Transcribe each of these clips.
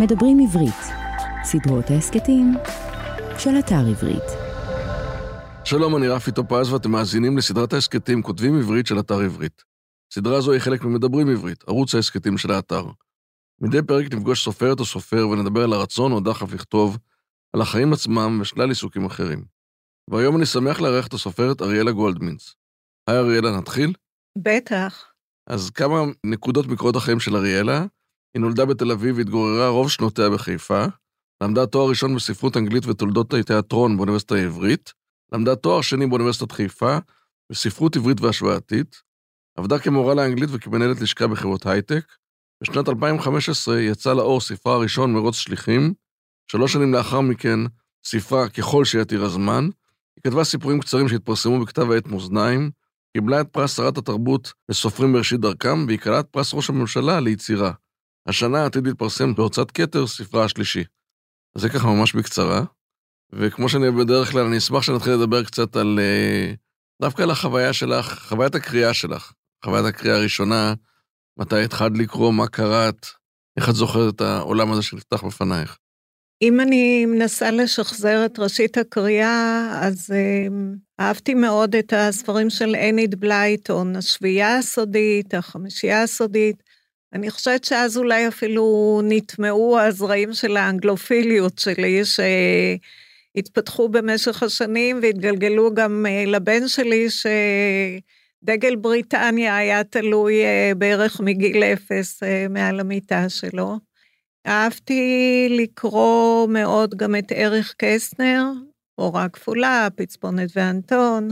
מדברים עברית, סדרות ההסכתים של אתר עברית. שלום, אני רפי טופז ואתם מאזינים לסדרת ההסכתים כותבים עברית של אתר עברית. סדרה זו היא חלק ממדברים עברית, ערוץ ההסכתים של האתר. מדי פרק נפגוש סופרת או סופר ונדבר על הרצון או דחף לכתוב, על החיים עצמם ושלל עיסוקים אחרים. והיום אני שמח לארח את הסופרת אריאלה גולדמינץ. היי אריאלה, נתחיל? בטח. אז כמה נקודות מקורות החיים של אריאלה. היא נולדה בתל אביב והתגוררה רוב שנותיה בחיפה. למדה תואר ראשון בספרות אנגלית ותולדות התיאטרון באוניברסיטה העברית. למדה תואר שני באוניברסיטת חיפה בספרות עברית והשוואתית. עבדה כמורה לאנגלית וכמנהלת לשכה בחברות הייטק. בשנת 2015 יצא לאור ספרה הראשון מרוץ שליחים. שלוש שנים לאחר מכן, ספרה ככל שיתיר הזמן. היא כתבה סיפורים קצרים שהתפרסמו בכתב העת מאזניים, קיבלה את פרס שרת התרבות לסופרים בראשית דרכם, והיא קלעה את פרס ראש הממשלה ליצירה. השנה עתיד להתפרסם בהוצאת כתר ספרה השלישי. זה ככה ממש בקצרה, וכמו שאני בדרך כלל, אני אשמח שנתחיל לדבר קצת על... אה, דווקא על החוויה שלך, חוויית הקריאה שלך, חוויית הקריאה הראשונה, מתי התחלת לקרוא, מה קראת, איך את זוכרת את העולם הזה שנפתח בפנייך? אם אני מנסה לשחזר את ראשית הקריאה, אז um, אהבתי מאוד את הספרים של אנית בלייטון, השביעייה הסודית, החמישייה הסודית. אני חושבת שאז אולי אפילו נטמעו הזרעים של האנגלופיליות שלי, שהתפתחו במשך השנים והתגלגלו גם uh, לבן שלי, שדגל בריטניה היה תלוי uh, בערך מגיל אפס uh, מעל המיטה שלו. אהבתי לקרוא מאוד גם את אריך קסנר, אורה כפולה, פצפונת ואנטון,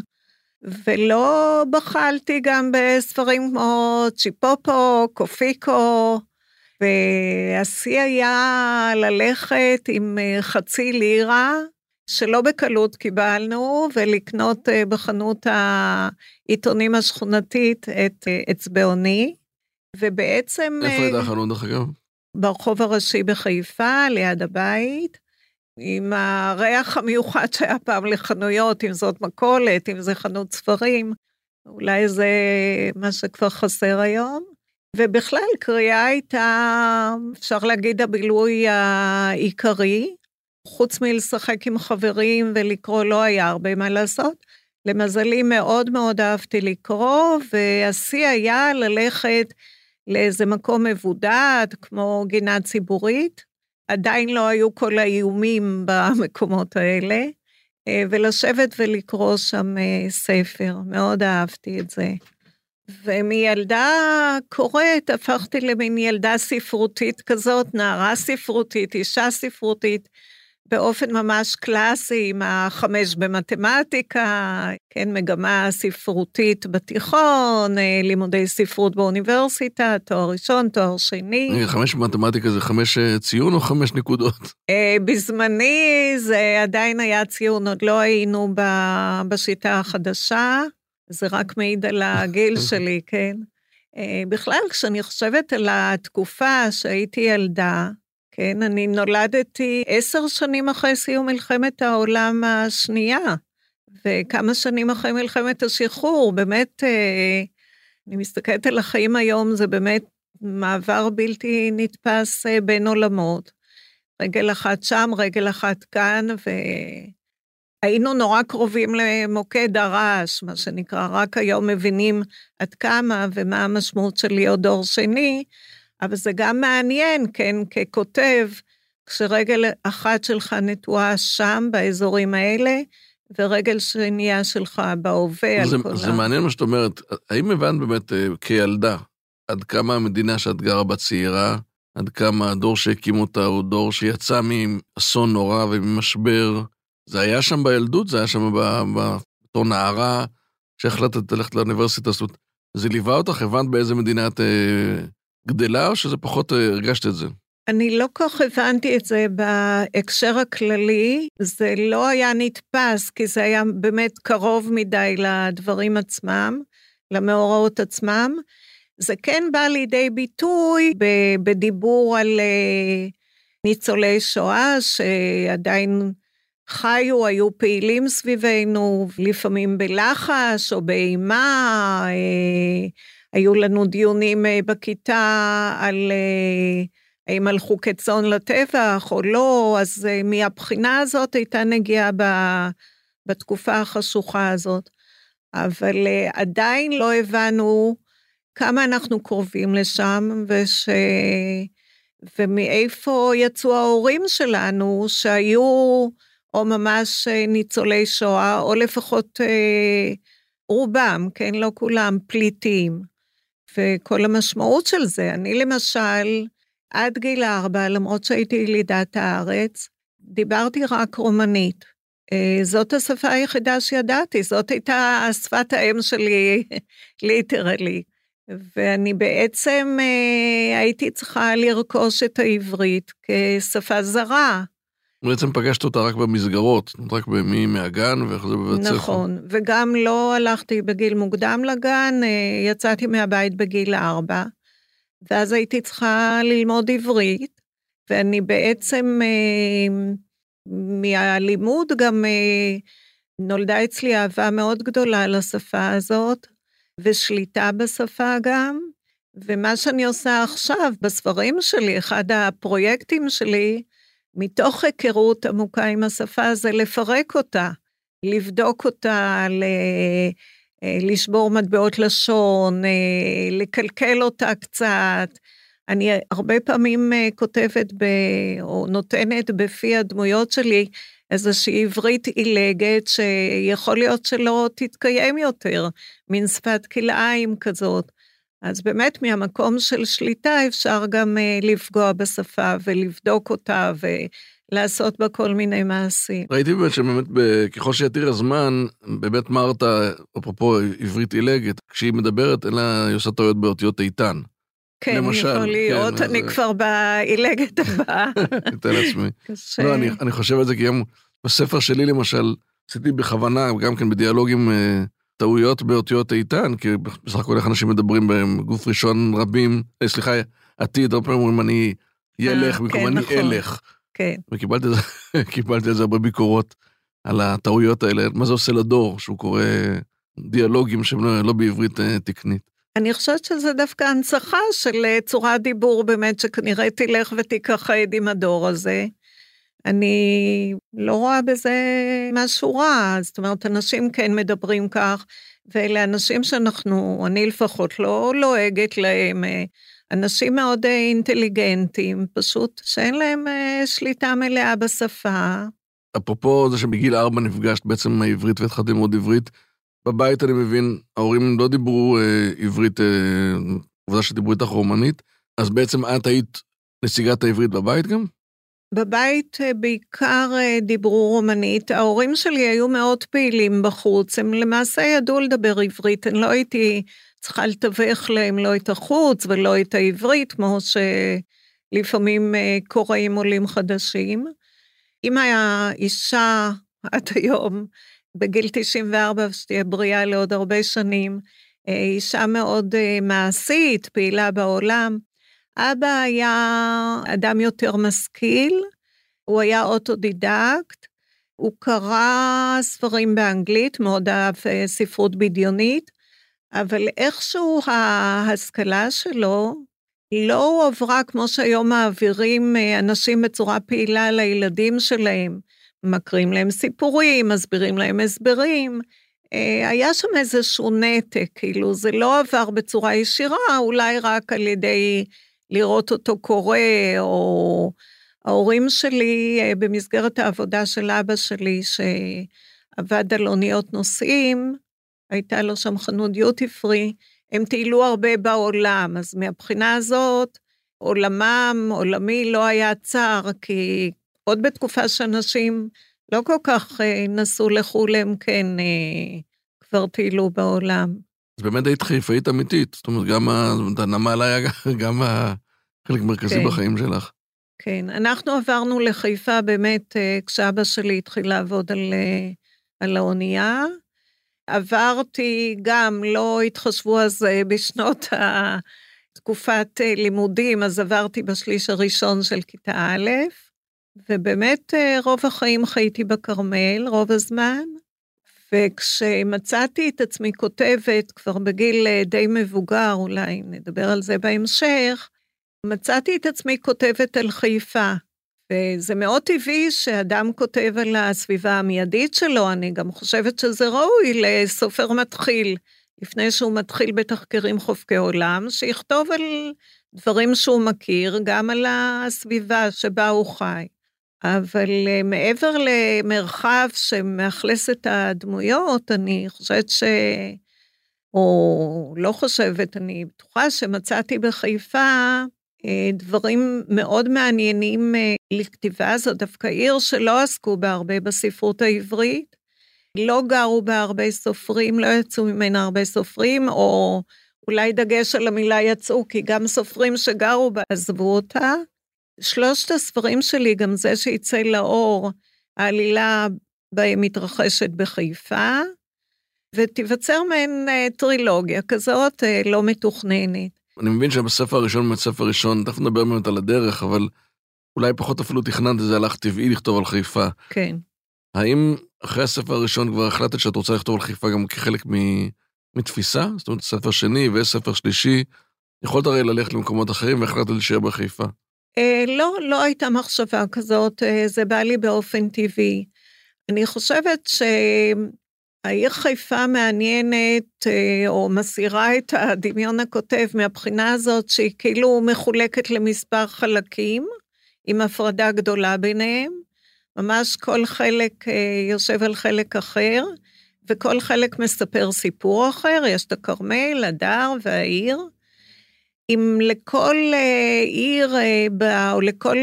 ולא בחלתי גם בספרים כמו צ'יפופו, קופיקו, והשיא היה ללכת עם אה, חצי לירה, שלא בקלות קיבלנו, ולקנות אה, בחנות העיתונים השכונתית את אה, אצבעוני, ובעצם... איפה הייתה החנות, דרך אגב? ברחוב הראשי בחיפה, ליד הבית, עם הריח המיוחד שהיה פעם לחנויות, אם זאת מכולת, אם זה חנות ספרים, אולי זה מה שכבר חסר היום. ובכלל, קריאה הייתה, אפשר להגיד, הבילוי העיקרי. חוץ מלשחק עם חברים ולקרוא, לא היה הרבה מה לעשות. למזלי, מאוד מאוד אהבתי לקרוא, והשיא היה ללכת לאיזה מקום מבודד, כמו גינה ציבורית. עדיין לא היו כל האיומים במקומות האלה, אה, ולשבת ולקרוא שם אה, ספר, מאוד אהבתי את זה. ומילדה קוראת הפכתי למין ילדה ספרותית כזאת, נערה ספרותית, אישה ספרותית. באופן ממש קלאסי, עם החמש במתמטיקה, כן, מגמה ספרותית בתיכון, אה, לימודי ספרות באוניברסיטה, תואר ראשון, תואר שני. חמש במתמטיקה זה חמש אה, ציון או חמש נקודות? אה, בזמני זה עדיין היה ציון, עוד לא היינו בשיטה החדשה, זה רק מעיד על הגיל שלי, כן. בכלל, כשאני חושבת על התקופה שהייתי ילדה, כן, אני נולדתי עשר שנים אחרי סיום מלחמת העולם השנייה, וכמה שנים אחרי מלחמת השחרור, באמת, אה, אני מסתכלת על החיים היום, זה באמת מעבר בלתי נתפס אה, בין עולמות. רגל אחת שם, רגל אחת כאן, והיינו נורא קרובים למוקד הרעש, מה שנקרא, רק היום מבינים עד כמה ומה המשמעות של להיות דור שני, אבל זה גם מעניין, כן, ככותב, כשרגל אחת שלך נטועה שם, באזורים האלה, ורגל שנייה שלך בהווה, על כל ה... זה מעניין מה שאת אומרת. האם הבנת באמת אה, כילדה, עד כמה המדינה שאת גרה בה צעירה, עד כמה הדור שהקים אותה הוא דור שיצא מאסון נורא וממשבר? זה היה שם בילדות? זה היה שם בתור נערה, כשהחלטת ללכת לאוניברסיטה? זאת אומרת, זה ליווה אותך? הבנת באיזה מדינה את אה, גדלה, או שזה פחות אה, הרגשת את זה? אני לא כל כך הבנתי את זה בהקשר הכללי, זה לא היה נתפס, כי זה היה באמת קרוב מדי לדברים עצמם, למאורעות עצמם. זה כן בא לידי ביטוי בדיבור על אה, ניצולי שואה שעדיין חיו, היו פעילים סביבנו, לפעמים בלחש או באימה, אה, היו לנו דיונים אה, בכיתה על, אה, האם הלכו כצאן לטבח או לא, אז אה, מהבחינה הזאת הייתה נגיעה בתקופה החשוכה הזאת. אבל עדיין לא הבנו כמה אנחנו קרובים לשם, וש... ומאיפה יצאו ההורים שלנו, שהיו או ממש ניצולי שואה, או לפחות אה, רובם, כן, לא כולם, פליטים. וכל המשמעות של זה, אני למשל, עד גיל ארבע, למרות שהייתי ילידת הארץ, דיברתי רק רומנית. אה, זאת השפה היחידה שידעתי, זאת הייתה שפת האם שלי, ליטרלי. ואני בעצם אה, הייתי צריכה לרכוש את העברית כשפה זרה. בעצם פגשת אותה רק במסגרות, רק במי מהגן ואיך זה בבית ספר. נכון, וגם לא הלכתי בגיל מוקדם לגן, אה, יצאתי מהבית בגיל ארבע, ואז הייתי צריכה ללמוד עברית, ואני בעצם אה, מהלימוד גם נולדה אצלי אהבה מאוד גדולה לשפה הזאת, ושליטה בשפה גם. ומה שאני עושה עכשיו בספרים שלי, אחד הפרויקטים שלי, מתוך היכרות עמוקה עם השפה, זה לפרק אותה, לבדוק אותה, ל... אה, לשבור מטבעות לשון, אה, לקלקל אותה קצת. אני הרבה פעמים אה, כותבת ב... או נותנת בפי הדמויות שלי איזושהי עברית עילגת שיכול להיות שלא תתקיים יותר, מין שפת כלאיים כזאת. אז באמת מהמקום של שליטה אפשר גם uh, לפגוע בשפה ולבדוק אותה ולעשות בה כל מיני מעשים. ראיתי באמת שבאמת ככל שיתיר הזמן, באמת מרתה, אפרופו עברית עילגת, כשהיא מדברת, אלא היא עושה טעויות באותיות איתן. כן, למשל, יכול להיות, כן, אני אז... כבר בעילגת הבאה. אתן לעצמי. קשה. לא, אני, אני חושב על זה כי גם בספר שלי למשל, עשיתי בכוונה, גם כן בדיאלוגים, אה, טעויות באותיות איתן, כי בסך הכל איך אנשים מדברים בהם, גוף ראשון רבים, אה, סליחה, עתיד, הרבה פעמים אומרים אני ילך, במקום כן, אני נכון. אלך. כן. וקיבלתי על זה הרבה ביקורות על הטעויות האלה, מה זה עושה לדור, שהוא קורא דיאלוגים שהם לא, לא בעברית אה, תקנית. אני חושבת שזה דווקא הנצחה של צורת דיבור באמת, שכנראה תלך ותיכחד עם הדור הזה. אני לא רואה בזה משהו רע, זאת אומרת, אנשים כן מדברים כך, ואלה אנשים שאנחנו, אני לפחות לא לועגת להם, אה, אנשים מאוד אה, אינטליגנטים, פשוט שאין להם אה, שליטה מלאה בשפה. אפרופו זה שבגיל ארבע נפגשת בעצם עם העברית והתחלת ללמוד עברית, בבית אני מבין, ההורים לא דיברו אה, עברית, עובדה אה, שדיברו איתך רומנית, אז בעצם את היית נציגת העברית בבית גם? בבית אה, בעיקר אה, דיברו רומנית, ההורים שלי היו מאוד פעילים בחוץ, הם למעשה ידעו לדבר עברית, אני לא הייתי צריכה לתווך להם לא את החוץ ולא את העברית, כמו שלפעמים אה, קורה עם עולים חדשים. אם היה אישה עד היום, בגיל 94, שתהיה בריאה לעוד הרבה שנים, אישה מאוד מעשית, פעילה בעולם, אבא היה אדם יותר משכיל, הוא היה אוטודידקט, הוא קרא ספרים באנגלית, מאוד אהב אה, ספרות בדיונית, אבל איכשהו ההשכלה שלו לא הועברה כמו שהיום מעבירים אה, אנשים בצורה פעילה לילדים שלהם. מקריאים להם סיפורים, מסבירים להם הסברים. אה, היה שם איזשהו נתק, כאילו זה לא עבר בצורה ישירה, אולי רק על ידי לראות אותו קורה, או ההורים שלי, אה, במסגרת העבודה של אבא שלי, שעבד על אוניות נוסעים, הייתה לו שם חנות דיוטי פרי, הם טיילו הרבה בעולם, אז מהבחינה הזאת, עולמם, עולמי לא היה צר, כי עוד בתקופה שאנשים לא כל כך אה, נסעו לחו"ל, הם כן אה, כבר טיילו בעולם. אז באמת היית חיפאית אמיתית, זאת אומרת, גם הנמל היה גם חלק מרכזי כן. בחיים שלך. כן, אנחנו עברנו לחיפה באמת אה, כשאבא שלי התחיל לעבוד על, אה, על האונייה. עברתי גם, לא התחשבו אז אה, בשנות תקופת לימודים, אז עברתי בשליש הראשון של כיתה א', ובאמת רוב החיים חייתי בכרמל, רוב הזמן. וכשמצאתי את עצמי כותבת כבר בגיל די מבוגר, אולי נדבר על זה בהמשך, מצאתי את עצמי כותבת על חיפה, וזה מאוד טבעי שאדם כותב על הסביבה המיידית שלו, אני גם חושבת שזה ראוי לסופר מתחיל, לפני שהוא מתחיל בתחקירים חובקי עולם, שיכתוב על דברים שהוא מכיר, גם על הסביבה שבה הוא חי. אבל אה, מעבר למרחב שמאכלס את הדמויות, אני חושבת ש... או לא חושבת, אני בטוחה שמצאתי בחיפה דברים מאוד מעניינים אה, לכתיבה, זו דווקא עיר שלא עסקו בה הרבה בספרות העברית, לא גרו בה הרבה סופרים, לא יצאו ממנה הרבה סופרים, או אולי דגש על המילה יצאו, כי גם סופרים שגרו בה עזבו אותה. שלושת הספרים שלי, גם זה שיצא לאור, העלילה בהם מתרחשת בחיפה, ותיווצר מעין אה, טרילוגיה כזאת לא מתוכננת. אני מבין שבספר הראשון באמת ספר ראשון, תכף נדבר באמת על הדרך, אבל אולי פחות אפילו תכננת, זה הלך טבעי לכתוב על חיפה. כן. האם אחרי הספר הראשון כבר החלטת שאת רוצה לכתוב על חיפה גם כחלק מ... מתפיסה? זאת אומרת, ספר שני וספר שלישי, יכולת הרי ללכת למקומות אחרים והחלטת להישאר בחיפה. אה, לא, לא הייתה מחשבה כזאת, אה, זה בא לי באופן טבעי. אני חושבת ש... העיר חיפה מעניינת, אה, או מסירה את הדמיון הכותב מהבחינה הזאת שהיא כאילו מחולקת למספר חלקים, עם הפרדה גדולה ביניהם. ממש כל חלק אה, יושב על חלק אחר, וכל חלק מספר סיפור אחר, יש את הכרמל, הדר והעיר. אם לכל אה, עיר, או לכל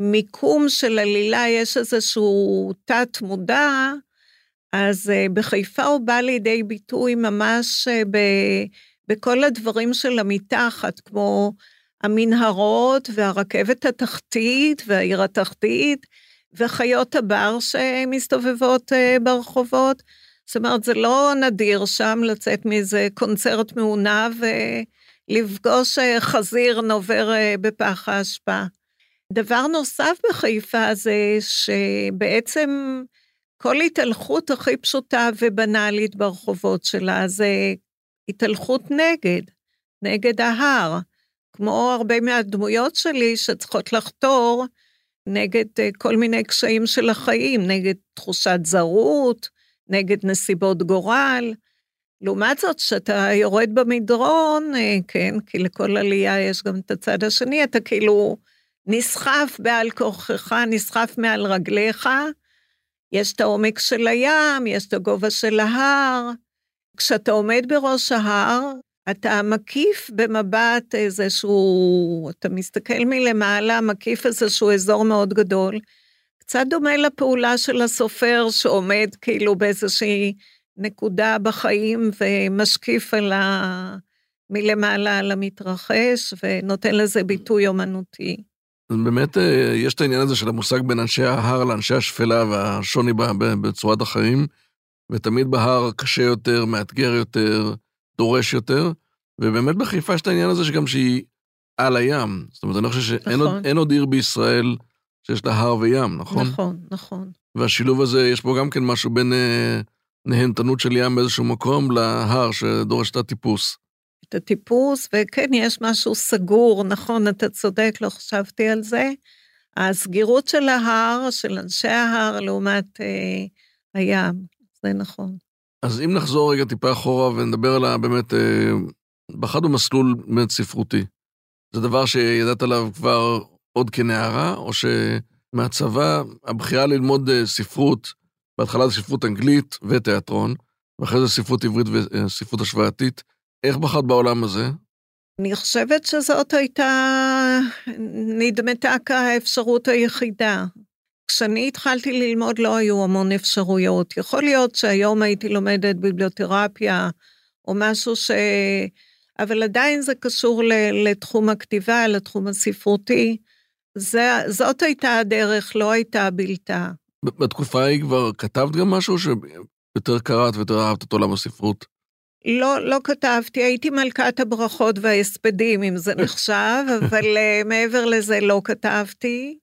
מיקום של עלילה יש איזשהו תת-מודע, אז uh, בחיפה הוא בא לידי ביטוי ממש uh, ב, בכל הדברים של המתחת, כמו המנהרות והרכבת התחתית והעיר התחתית, וחיות הבר שמסתובבות uh, ברחובות. זאת אומרת, זה לא נדיר שם לצאת מאיזה קונצרט מעונב ולפגוש חזיר נובר בפח האשפה. דבר נוסף בחיפה זה שבעצם כל התהלכות הכי פשוטה ובנאלית ברחובות שלה זה התהלכות נגד, נגד ההר, כמו הרבה מהדמויות שלי שצריכות לחתור נגד אה, כל מיני קשיים של החיים, נגד תחושת זרות, נגד נסיבות גורל. לעומת זאת, כשאתה יורד במדרון, אה, כן, כי לכל עלייה יש גם את הצד השני, אתה כאילו נסחף בעל כורחך, נסחף מעל רגליך, יש את העומק של הים, יש את הגובה של ההר. כשאתה עומד בראש ההר, אתה מקיף במבט איזשהו, אתה מסתכל מלמעלה, מקיף איזשהו אזור מאוד גדול. קצת דומה לפעולה של הסופר שעומד כאילו באיזושהי נקודה בחיים ומשקיף על ה... מלמעלה על המתרחש ונותן לזה ביטוי אומנותי. באמת אה, יש את העניין הזה של המושג בין אנשי ההר לאנשי השפלה והשוני בצורת החיים, ותמיד בהר קשה יותר, מאתגר יותר, דורש יותר, ובאמת בחיפה יש את העניין הזה שגם שהיא על הים. זאת אומרת, אני חושב שאין נכון. עוד, עוד עיר בישראל שיש לה הר וים, נכון? נכון, נכון. והשילוב הזה, יש פה גם כן משהו בין אה, נהנתנות של ים באיזשהו מקום להר שדורש את הטיפוס. את הטיפוס, וכן, יש משהו סגור, נכון, אתה צודק, לא חשבתי על זה. הסגירות של ההר, של אנשי ההר, לעומת אה, הים, זה נכון. אז אם נחזור רגע טיפה אחורה ונדבר על באמת, אה, בחרנו מסלול באמת ספרותי. זה דבר שידעת עליו כבר עוד כנערה, או שמהצבא, הבחירה ללמוד אה, ספרות, בהתחלה זה ספרות אנגלית ותיאטרון, ואחרי זה ספרות עברית וספרות השוואתית, איך בחרת בעולם הזה? אני חושבת שזאת הייתה, נדמתה כאפשרות היחידה. כשאני התחלתי ללמוד לא היו המון אפשרויות. יכול להיות שהיום הייתי לומדת ביבליותרפיה או משהו ש... אבל עדיין זה קשור לתחום הכתיבה, לתחום הספרותי. זה, זאת הייתה הדרך, לא הייתה בלתה. בתקופה ההיא כבר כתבת גם משהו שיותר קראת ויותר אהבת את עולם הספרות? לא, לא כתבתי, הייתי מלכת הברכות וההספדים, אם זה נחשב, אבל uh, מעבר לזה לא כתבתי.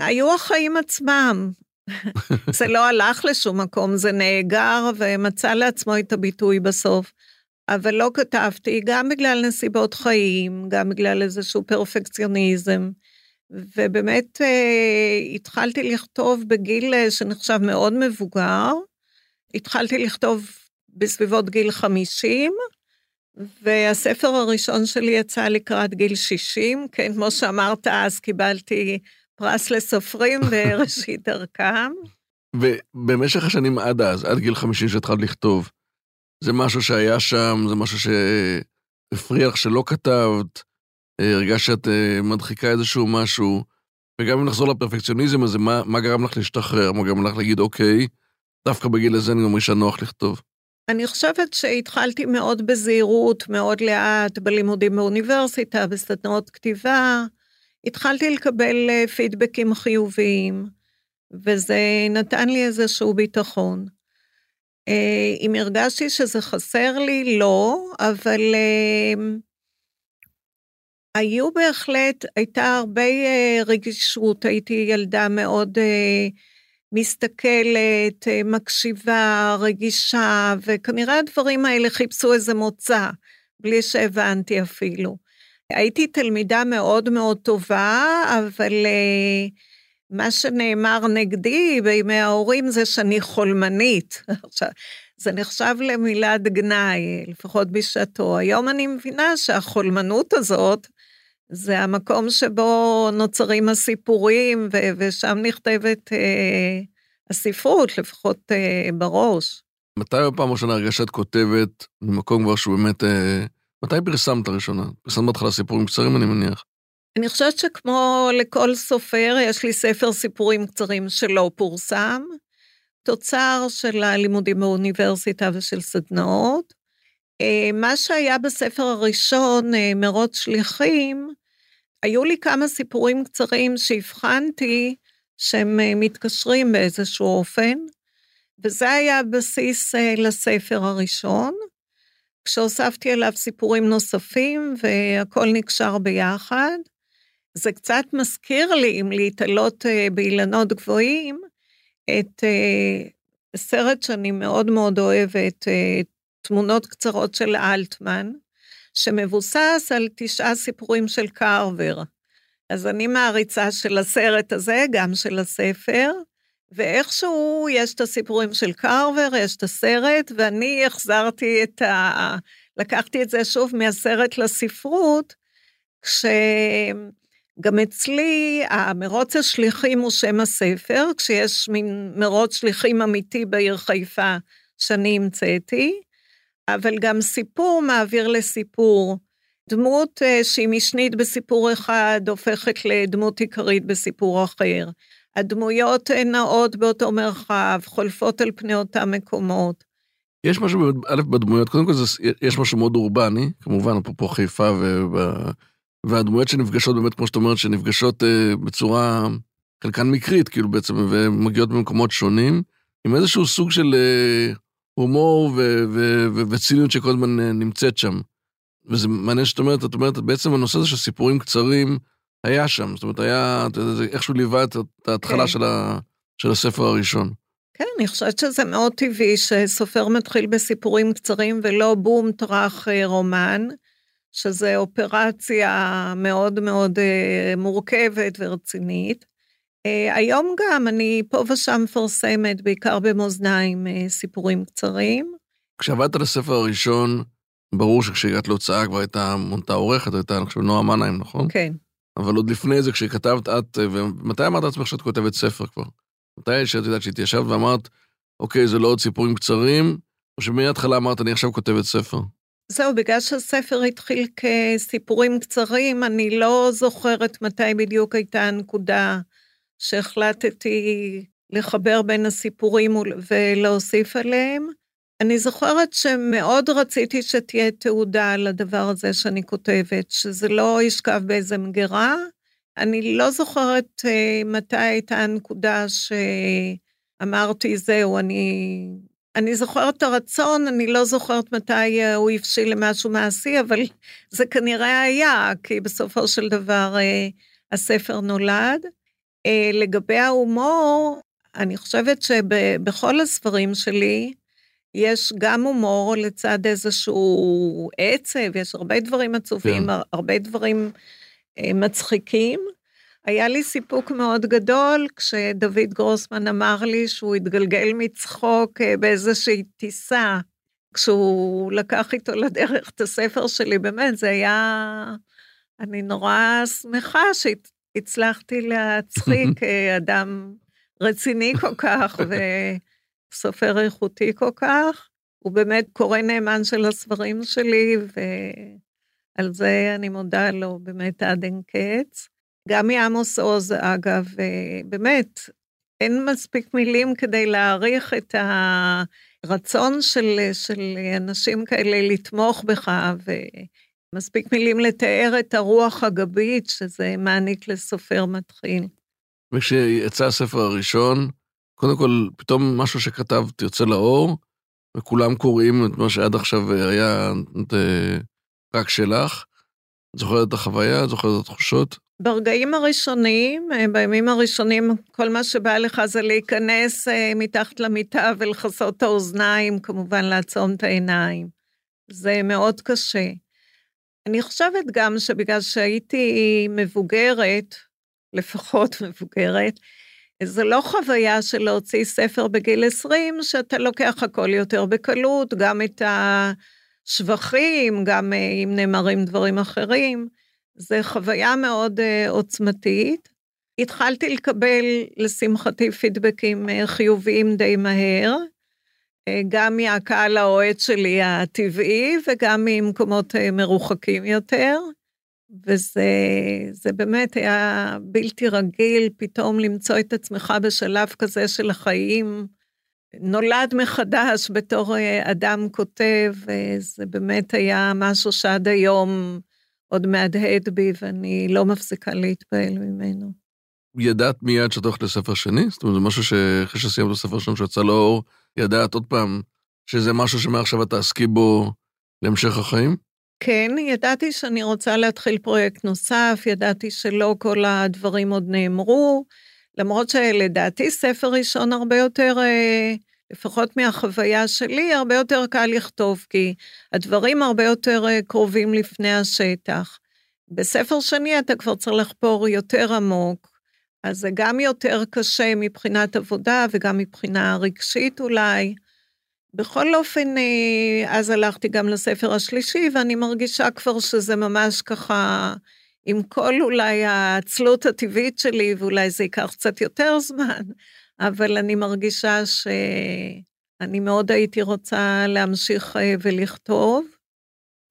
היו החיים עצמם. זה לא הלך לשום מקום, זה נאגר ומצא לעצמו את הביטוי בסוף. אבל לא כתבתי, גם בגלל נסיבות חיים, גם בגלל איזשהו פרפקציוניזם. ובאמת אה, התחלתי לכתוב בגיל אה, שנחשב מאוד מבוגר. התחלתי לכתוב בסביבות גיל 50, והספר הראשון שלי יצא לקראת גיל 60, כן, כמו שאמרת, אז קיבלתי פרס לסופרים בראשית דרכם. ובמשך השנים עד אז, עד גיל 50 שהתחלת לכתוב, זה משהו שהיה שם, זה משהו שהפריע לך שלא כתבת, הרגשת שאת אה, מדחיקה איזשהו משהו, וגם אם נחזור לפרפקציוניזם הזה, מה, מה גרם לך להשתחרר? מה גרם לך להגיד, אוקיי, דווקא בגיל הזה אני מרגישה נוח לכתוב? אני חושבת שהתחלתי מאוד בזהירות, מאוד לאט, בלימודים באוניברסיטה, בסדנאות כתיבה. התחלתי לקבל אה, פידבקים חיוביים, וזה נתן לי איזשהו ביטחון. אם הרגשתי שזה חסר לי, לא, אבל היו בהחלט, הייתה הרבה רגישות, הייתי ילדה מאוד מסתכלת, uh, מקשיבה, רגישה, וכנראה הדברים האלה חיפשו איזה מוצא, בלי שהבנתי אפילו. הייתי תלמידה מאוד מאוד טובה, אבל uh, מה שנאמר נגדי בימי ההורים זה שאני חולמנית. זה נחשב למילת גנאי, לפחות בשעתו. היום אני מבינה שהחולמנות הזאת, זה המקום שבו נוצרים הסיפורים, ו- ושם נכתבת אה, הספרות, לפחות אה, בראש. מתי בפעם ראשונה הרגשת כותבת ממקום כבר שהוא באמת... אה, מתי פרסמת ראשונה? פרסמת בהתחלה סיפורים קצרים, אני מניח. אני חושבת שכמו לכל סופר, יש לי ספר סיפורים קצרים שלא פורסם, תוצר של הלימודים באוניברסיטה ושל סדנאות. אה, מה שהיה בספר הראשון, אה, מרוץ שליחים, היו לי כמה סיפורים קצרים שהבחנתי שהם אה, מתקשרים באיזשהו אופן, וזה היה הבסיס לספר הראשון, כשהוספתי אליו סיפורים נוספים והכל נקשר ביחד. זה קצת מזכיר לי, אם להתעלות באילנות גבוהים, את סרט שאני מאוד מאוד אוהבת, תמונות קצרות של אלטמן, שמבוסס על תשעה סיפורים של קרבר. אז אני מעריצה של הסרט הזה, גם של הספר, ואיכשהו יש את הסיפורים של קרבר, יש את הסרט, ואני החזרתי את ה... לקחתי את זה שוב מהסרט לספרות, כשגם אצלי המרוץ השליחים הוא שם הספר, כשיש מין מרוץ שליחים אמיתי בעיר חיפה שאני המצאתי, אבל גם סיפור מעביר לסיפור. דמות אה, שהיא משנית בסיפור אחד הופכת לדמות עיקרית בסיפור אחר. הדמויות נעות באותו מרחב, חולפות על פני אותם מקומות. יש משהו, א', בדמויות, קודם כל זה, יש משהו מאוד אורבני, כמובן, אפרופו חיפה, ובא, והדמויות שנפגשות באמת, כמו שאת אומרת, שנפגשות אה, בצורה, חלקן מקרית, כאילו בעצם, ומגיעות במקומות שונים, עם איזשהו סוג של אה, הומור וציניות שכל הזמן אה, נמצאת שם. וזה מעניין שאת אומרת, את אומרת, בעצם הנושא הזה של סיפורים קצרים היה שם. זאת אומרת, היה, זה איכשהו ליווה את ההתחלה כן. של, ה, של הספר הראשון. כן, אני חושבת שזה מאוד טבעי שסופר מתחיל בסיפורים קצרים ולא בום טראח אה, רומן, שזה אופרציה מאוד מאוד אה, מורכבת ורצינית. אה, היום גם אני פה ושם מפרסמת, בעיקר במאזניים, אה, סיפורים קצרים. כשעבדת על הספר הראשון, ברור שכשהגעת להוצאה כבר הייתה מונתה עורכת, הייתה, אני חושב, נועה מנהיים, נכון? כן. אבל עוד לפני זה, כשכתבת את, אה, ומתי אמרת לעצמך שאת כותבת ספר כבר? מתי שאת יודעת שהתיישבת ואמרת, אוקיי, זה לא עוד סיפורים קצרים, או שמההתחלה אמרת, אני עכשיו כותבת ספר? זהו, בגלל שהספר התחיל כסיפורים קצרים, אני לא זוכרת מתי בדיוק הייתה הנקודה שהחלטתי לחבר בין הסיפורים ולהוסיף עליהם. אני זוכרת שמאוד רציתי שתהיה תעודה על הדבר הזה שאני כותבת, שזה לא ישכב באיזה מגירה. אני לא זוכרת uh, מתי הייתה הנקודה שאמרתי, זהו, אני... אני זוכרת את הרצון, אני לא זוכרת מתי uh, הוא הבשיל למשהו מעשי, אבל זה כנראה היה, כי בסופו של דבר uh, הספר נולד. אה, לגבי ההומור, אני חושבת שבכל הספרים שלי, יש גם הומור לצד איזשהו עצב, יש הרבה דברים עצובים, כן. הרבה דברים אה, מצחיקים. היה לי סיפוק מאוד גדול כשדוד גרוסמן אמר לי שהוא התגלגל מצחוק אה, באיזושהי טיסה, כשהוא לקח איתו לדרך את הספר שלי, באמת, זה היה... אני נורא שמחה שהצלחתי להצחיק אה, אדם רציני כל כך וסופר איכותי כל כך. הוא באמת קורא נאמן של הספרים שלי, ועל זה אני מודה לו באמת עד אין קץ. גם מעמוס עוז, אגב, אה, באמת, אין מספיק מילים כדי להעריך את הרצון של, של אנשים כאלה לתמוך בך, ומספיק מילים לתאר את הרוח הגבית שזה מעניק לסופר מתחיל. וכשיצא הספר הראשון, קודם כל, פתאום משהו שכתבת יוצא לאור, וכולם קוראים את מה שעד עכשיו היה אה, רק שלך. את זוכרת את החוויה? את זוכרת את התחושות? ברגעים הראשונים, אה, בימים הראשונים, כל מה שבא לך זה להיכנס אה, מתחת למיטה ולכסות את האוזניים, כמובן לעצום את העיניים. זה מאוד קשה. אני חושבת גם שבגלל שהייתי מבוגרת, לפחות מבוגרת, זה לא חוויה של להוציא ספר בגיל 20, שאתה לוקח הכל יותר בקלות, גם את השבחים, גם אה, אם נאמרים דברים אחרים. זה חוויה מאוד uh, עוצמתית. התחלתי לקבל, לשמחתי, פידבקים uh, חיוביים די מהר, גם מהקהל האוהד שלי הטבעי וגם ממקומות uh, מרוחקים יותר. וזה באמת היה בלתי רגיל פתאום למצוא את עצמך בשלב כזה של החיים. נולד מחדש בתור אדם כותב, זה באמת היה משהו שעד היום עוד מהדהד בי, ואני לא מפסיקה להתפעל ממנו. ידעת מיד שאת הולכת לספר שני? זאת אומרת, זה משהו שאחרי שסיימת הספר ראשון שיצא לאור, ידעת עוד פעם שזה משהו שמעכשיו את תעסקי בו להמשך החיים? כן, ידעתי שאני רוצה להתחיל פרויקט נוסף, ידעתי שלא כל הדברים עוד נאמרו, למרות שלדעתי ספר ראשון הרבה יותר אה, לפחות מהחוויה שלי, הרבה יותר קל לכתוב, כי הדברים הרבה יותר אה, קרובים לפני השטח. בספר שני אתה כבר צריך לחפור יותר עמוק, אז זה גם יותר קשה מבחינת עבודה וגם מבחינה רגשית אולי. בכל אופן, אה, אז הלכתי גם לספר השלישי, ואני מרגישה כבר שזה ממש ככה, עם כל אולי העצלות הטבעית שלי, ואולי זה ייקח קצת יותר זמן, אבל אני מרגישה שאני מאוד הייתי רוצה להמשיך אה, ולכתוב.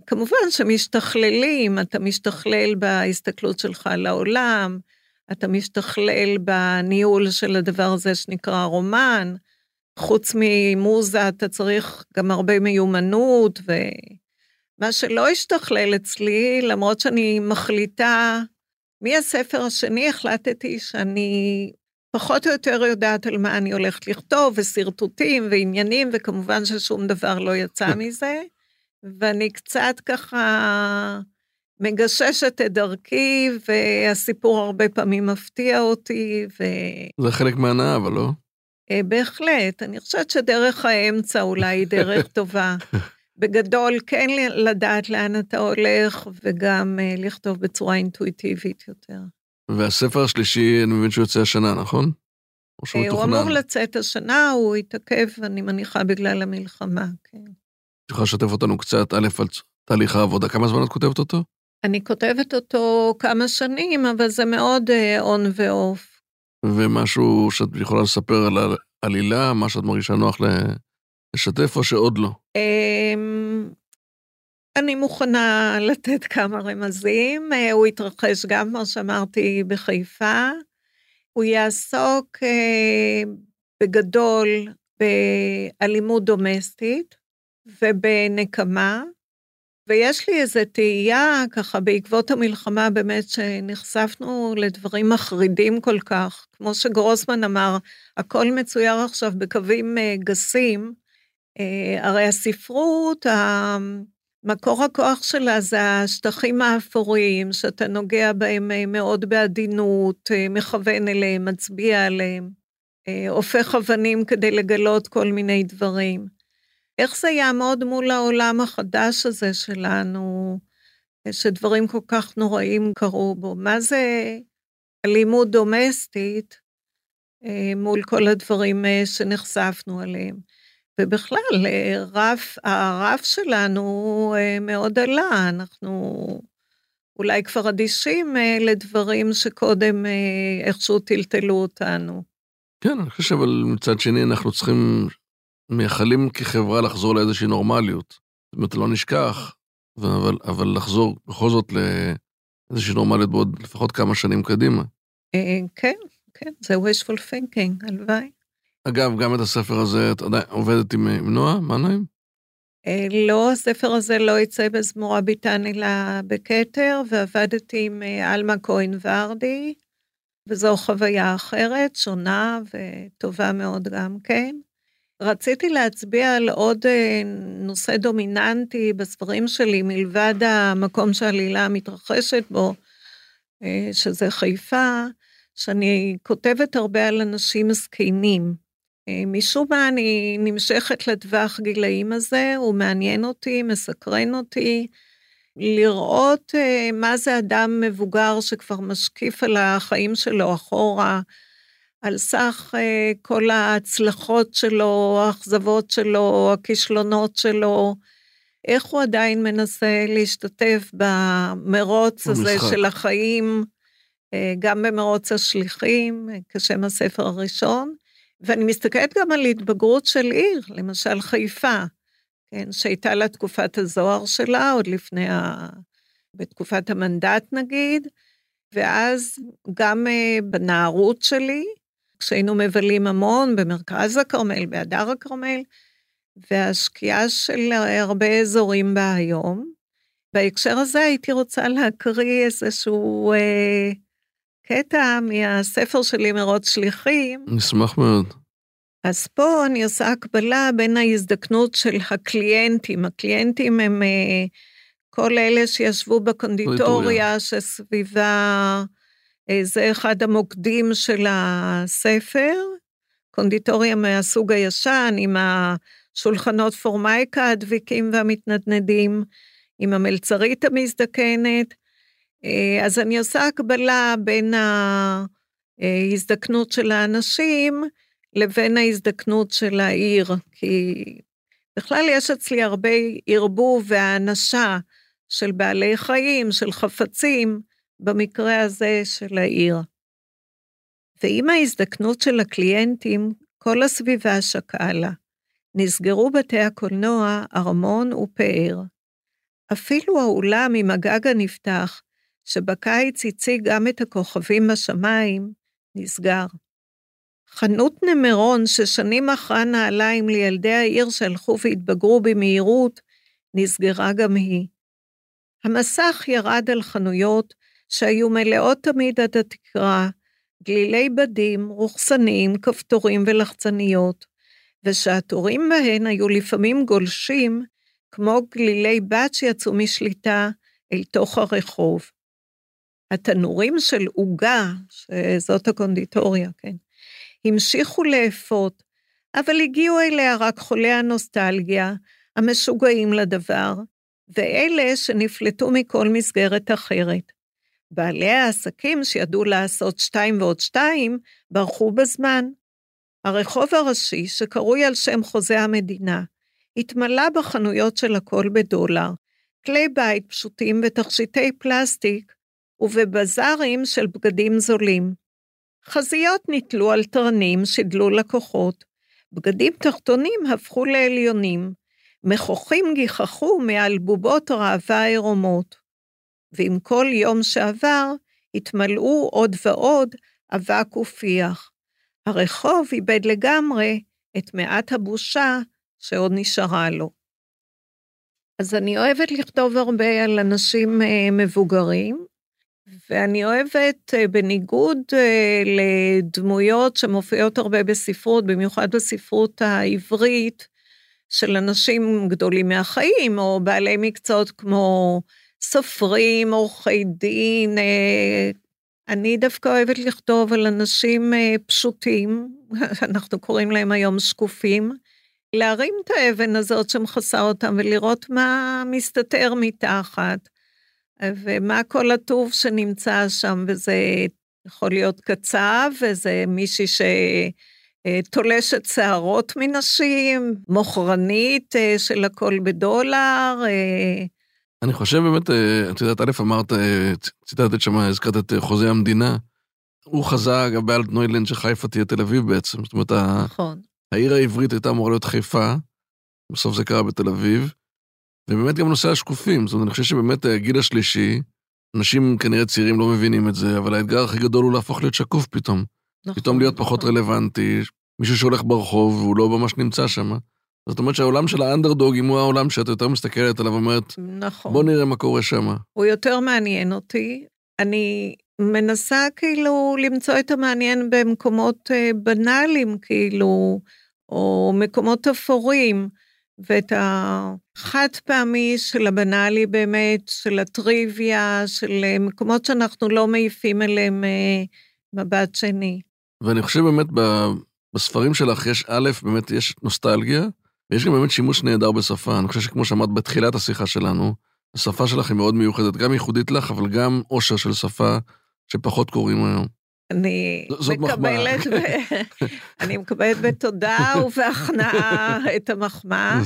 כמובן שמשתכללים, אתה משתכלל בהסתכלות שלך על העולם, אתה משתכלל בניהול של הדבר הזה שנקרא רומן, חוץ ממוזה אתה צריך גם הרבה מיומנות, ומה שלא השתכלל אצלי, למרות שאני מחליטה, מהספר השני החלטתי שאני פחות או יותר יודעת על מה אני הולכת לכתוב, ושרטוטים ועניינים, וכמובן ששום דבר לא יצא מזה. ואני קצת ככה מגששת את דרכי, והסיפור הרבה פעמים מפתיע אותי, ו... זה חלק מהנאה, אבל לא? אה, בהחלט. אני חושבת שדרך האמצע אולי היא דרך טובה. בגדול, כן לדעת לאן אתה הולך, וגם אה, לכתוב בצורה אינטואיטיבית יותר. והספר השלישי, אני מבין שהוא יוצא השנה, נכון? או שהוא מתוכנן? הוא אמור לצאת השנה, הוא התעכב, אני מניחה, בגלל המלחמה, כן. את יכולה לשתף אותנו קצת, א', על תהליך העבודה, כמה זמן את כותבת אותו? אני כותבת אותו כמה שנים, אבל זה מאוד און uh, ועוף. ומשהו שאת יכולה לספר על העלילה, מה שאת מרגישה נוח לשתף, או שעוד לא? Um, אני מוכנה לתת כמה רמזים. אה, הוא יתרחש גם, כמו שאמרתי, בחיפה. הוא יעסוק אה, בגדול באלימות דומסטית ובנקמה, ויש לי איזו תהייה, ככה, בעקבות המלחמה, באמת, שנחשפנו לדברים מחרידים כל כך. כמו שגרוסמן אמר, הכל מצויר עכשיו בקווים אה, גסים. הרי הספרות, מקור הכוח שלה זה השטחים האפורים, שאתה נוגע בהם אה, מאוד בעדינות, אה, מכוון אליהם, מצביע עליהם, אה, הופך אבנים כדי לגלות כל מיני דברים. איך זה יעמוד מול העולם החדש הזה שלנו, שדברים כל כך נוראים קרו בו? מה זה אלימות דומסטית אה, מול כל הדברים אה, שנחשפנו אליהם? ובכלל, אה, רף, הרף שלנו מאוד עלה, אנחנו אולי כבר אדישים לדברים שקודם איכשהו טלטלו אותנו. כן, אני חושב, אבל מצד שני אנחנו צריכים מייחלים כחברה לחזור לאיזושהי נורמליות. זאת אומרת, לא נשכח, אבל, אבל לחזור בכל זאת לאיזושהי נורמליות בעוד לפחות כמה שנים קדימה. אה, כן, כן, זה wishful thinking, הלוואי. אגב, גם את הספר הזה, את עדיין עובדת עם, עם נועה מנהיים? אה, לא, הספר הזה לא יצא בזמורה ביטן אלא בכתר, ועבדתי עם אה, עלמה כהן ורדי, וזו חוויה אחרת, שונה וטובה מאוד גם כן. רציתי להצביע על עוד אה, נושא דומיננטי בספרים שלי, מלבד המקום שהעלילה מתרחשת בו, אה, שזה חיפה, שאני כותבת הרבה על אנשים זקנים. אה, משום מה אני נמשכת לטווח גילאים הזה, הוא מעניין אותי, מסקרן אותי, לראות מה זה אדם מבוגר שכבר משקיף על החיים שלו אחורה, על סך אה, כל ההצלחות שלו, האכזבות שלו, הכישלונות שלו, איך הוא עדיין מנסה להשתתף במרוץ הזה משחק. של החיים, אה, גם במרוץ השליחים, אה, כשם הספר הראשון. ואני מסתכלת גם על התבגרות של עיר, למשל חיפה, כן, שהייתה לה תקופת הזוהר שלה, עוד לפני ה... בתקופת המנדט נגיד, ואז גם בנערות שלי, כשהיינו מבלים המון במרכז הכרמל, בהדר הכרמל, והשקיעה של הרבה אזורים בה היום. בהקשר הזה הייתי רוצה להקריא איזשהו אה, קטע מהספר שלי, מרוץ שליחים. נשמח מאוד. אז פה אני עושה הקבלה בין ההזדקנות של הקליינטים. הקליינטים הם אה, כל אלה שישבו בקונדיטוריה שסביבה זה אחד המוקדים של הספר, קונדיטוריה מהסוג הישן, עם השולחנות פורמייקה הדביקים והמתנדנדים, עם המלצרית המזדקנת. אה, אז אני עושה הקבלה בין ההזדקנות של האנשים לבין ההזדקנות של העיר, כי בכלל יש אצלי הרבה ערבוב והאנשה של בעלי חיים, של חפצים, במקרה הזה של העיר. ועם ההזדקנות של הקליינטים, כל הסביבה שקעה לה. נסגרו בתי הקולנוע, ארמון ופאר. אפילו האולם עם הגג הנפתח, שבקיץ הציג גם את הכוכבים בשמיים, נסגר. חנות נמרון, ששנים מכרה נעליים לילדי העיר שהלכו והתבגרו במהירות, נסגרה גם היא. המסך ירד על חנויות שהיו מלאות תמיד עד התקרה, גלילי בדים, רוחסנים, כפתורים ולחצניות, ושהתורים בהן היו לפעמים גולשים, כמו גלילי בת שיצאו משליטה אל תוך הרחוב. התנורים של עוגה, שזאת הקונדיטוריה, כן, המשיכו לאפות, אבל הגיעו אליה רק חולי הנוסטלגיה, המשוגעים לדבר, ואלה שנפלטו מכל מסגרת אחרת. בעלי העסקים שידעו לעשות שתיים ועוד שתיים, ברחו בזמן. הרחוב הראשי, שקרוי על שם חוזה המדינה, התמלא בחנויות של הכל בדולר, כלי בית פשוטים ותכשיטי פלסטיק, ובבזארים של בגדים זולים. חזיות נתלו על תרנים, שידלו לקוחות, בגדים תחתונים הפכו לעליונים, מכוחים גיחכו מעל בובות ראווה עירומות. ועם כל יום שעבר התמלאו עוד ועוד אבק ופיח. הרחוב איבד לגמרי את מעט הבושה שעוד נשארה לו. אז אני אוהבת לכתוב הרבה על אנשים אה, מבוגרים, ואני אוהבת, אה, בניגוד אה, לדמויות שמופיעות הרבה בספרות, במיוחד בספרות העברית, של אנשים גדולים מהחיים, או בעלי מקצועות כמו סופרים, עורכי דין. אה, אני דווקא אוהבת לכתוב על אנשים אה, פשוטים, אנחנו קוראים להם היום שקופים, להרים את האבן הזאת שמכסה אותם ולראות מה מסתתר מתחת, ומה כל הטוב שנמצא שם, וזה יכול להיות קצב, וזה מישהי שתולשת שערות מנשים, מוכרנית אה, של הכל בדולר. אה. אני חושב באמת, אה, את יודעת, א', אמרת, ציטטת שם, הזכרת את חוזה המדינה. הוא חזה, אגב, באלט נוילנד שחיפה תהיה תל אביב בעצם. זאת אומרת, נכון. העיר העברית הייתה אמורה להיות חיפה, בסוף זה קרה בתל אביב, ובאמת גם נושא השקופים, זאת אומרת, אני חושב שבאמת הגיל השלישי, אנשים כנראה צעירים לא מבינים את זה, אבל האתגר הכי גדול הוא להפוך להיות שקוף פתאום. נכון, פתאום להיות נכון. פחות רלוונטי, מישהו שהולך ברחוב והוא לא ממש נמצא שם. זאת אומרת שהעולם של האנדרדוגים הוא העולם שאת יותר מסתכלת עליו ואומרת, נכון. בוא נראה מה קורה שם. הוא יותר מעניין אותי. אני מנסה כאילו למצוא את המעניין במקומות אה, בנאליים, כאילו, או מקומות אפורים, ואת החד פעמי של הבנאלי באמת, של הטריוויה, של אה, מקומות שאנחנו לא מעיפים אליהם אה, מבט שני. ואני חושב באמת בספרים שלך יש א', באמת יש נוסטלגיה, ויש גם באמת שימוש נהדר בשפה. אני חושב שכמו שאמרת בתחילת השיחה שלנו, השפה שלך היא מאוד מיוחדת, גם ייחודית לך, אבל גם עושר של שפה שפחות קוראים היום. אני מקבלת, ב... אני מקבלת בתודה ובהכנעה את המחמאה.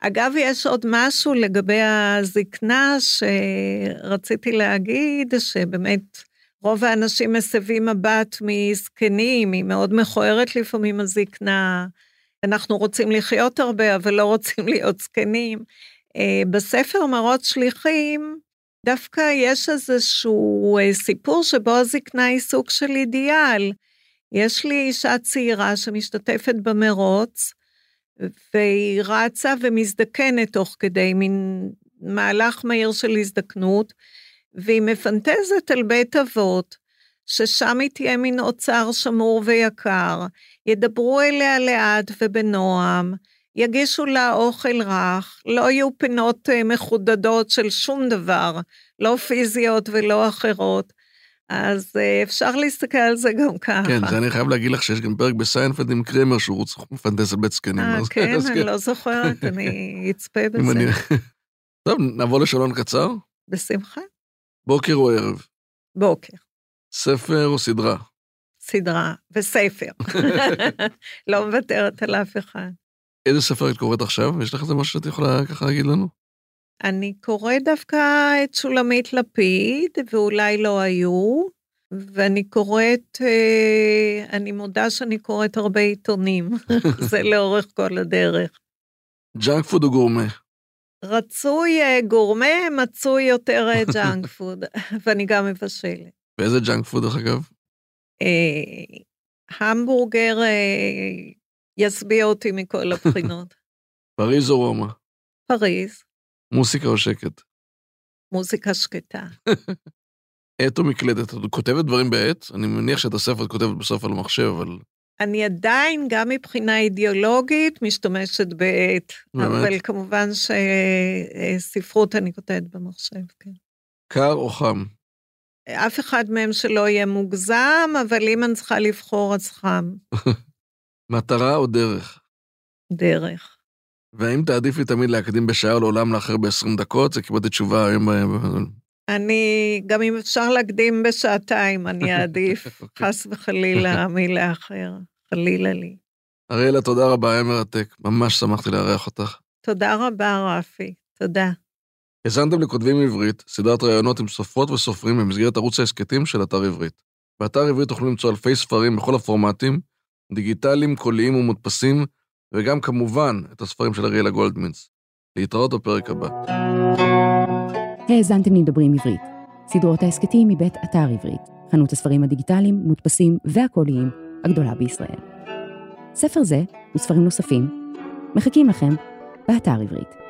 אגב, יש עוד משהו לגבי הזקנה שרציתי להגיד, שבאמת רוב האנשים מסבים מבט מזקנים, היא מאוד מכוערת לפעמים הזקנה. אנחנו רוצים לחיות הרבה, אבל לא רוצים להיות זקנים. אה, בספר מראות שליחים, דווקא יש איזשהו אה, סיפור שבו הזקנה היא סוג של אידיאל. יש לי אישה צעירה שמשתתפת במרוץ, והיא רצה ומזדקנת תוך כדי מין מהלך מהיר של הזדקנות, והיא מפנטזת על בית אבות, ששם היא תהיה מין אוצר שמור ויקר, ידברו אליה לאט ובנועם, יגישו לה אוכל רך, לא יהיו פינות אה, מחודדות של שום דבר, לא פיזיות ולא אחרות. אז אה, אפשר להסתכל על זה גם ככה. כן, זה אני חייב להגיד לך שיש גם פרק בסיינפלד עם קרמר שהוא רוצה מפנטס על בית זקנים. אה, כן, אני כן. לא זוכרת, אני אצפה בזה. טוב, נעבור לשאלון קצר? בשמחה. בוקר או ערב? בוקר. ספר או סדרה? סדרה וספר. לא מוותרת על אף אחד. איזה ספר את קוראת עכשיו? יש לך איזה משהו שאת יכולה ככה להגיד לנו? אני קוראת דווקא את שולמית לפיד, ואולי לא היו, ואני קוראת, אה, אני מודה שאני קוראת הרבה עיתונים, זה לאורך כל הדרך. junk food או גורמה? רצוי אה, גורמה, מצוי יותר אה, junk food, ואני גם מבשלת. ואיזה junk food, דרך אגב? המבורגר ישביע אותי מכל הבחינות. פריז או רומא? פריז. מוסיקה או שקט? מוזיקה שקטה. עט או מקלדת? את כותבת דברים בעט? אני מניח שאת הספר את כותבת בסוף על המחשב, אבל... אני עדיין, גם מבחינה אידיאולוגית, משתמשת בעט. אבל כמובן שספרות אני כותבת במחשב, כן. קר או חם? אף אחד מהם שלא יהיה מוגזם, אבל אם אני צריכה לבחור, אז חם. מטרה או דרך? דרך. והאם תעדיפי תמיד להקדים בשעה או לעולם לאחר ב-20 דקות? זה קיבלתי תשובה היום. אני, גם אם אפשר להקדים בשעתיים, אני אעדיף, אוקיי. חס וחלילה, מלאחר. חלילה לי. אריאלה, תודה רבה, היה מרתק. ממש שמחתי לארח אותך. תודה רבה, רפי. תודה. האזנתם לכותבים עברית, סדרת ראיונות עם סופרות וסופרים במסגרת ערוץ ההסכתים של אתר עברית. באתר עברית תוכלו למצוא אלפי ספרים בכל הפורמטים, דיגיטליים, קוליים ומודפסים, וגם כמובן את הספרים של אריאלה גולדמינס. להתראות בפרק הבא. האזנתם לדברים עברית, סדרות ההסכתים מבית אתר עברית, חנות הספרים הדיגיטליים, מודפסים והקוליים הגדולה בישראל. ספר זה וספרים נוספים מחכים לכם באתר עברית.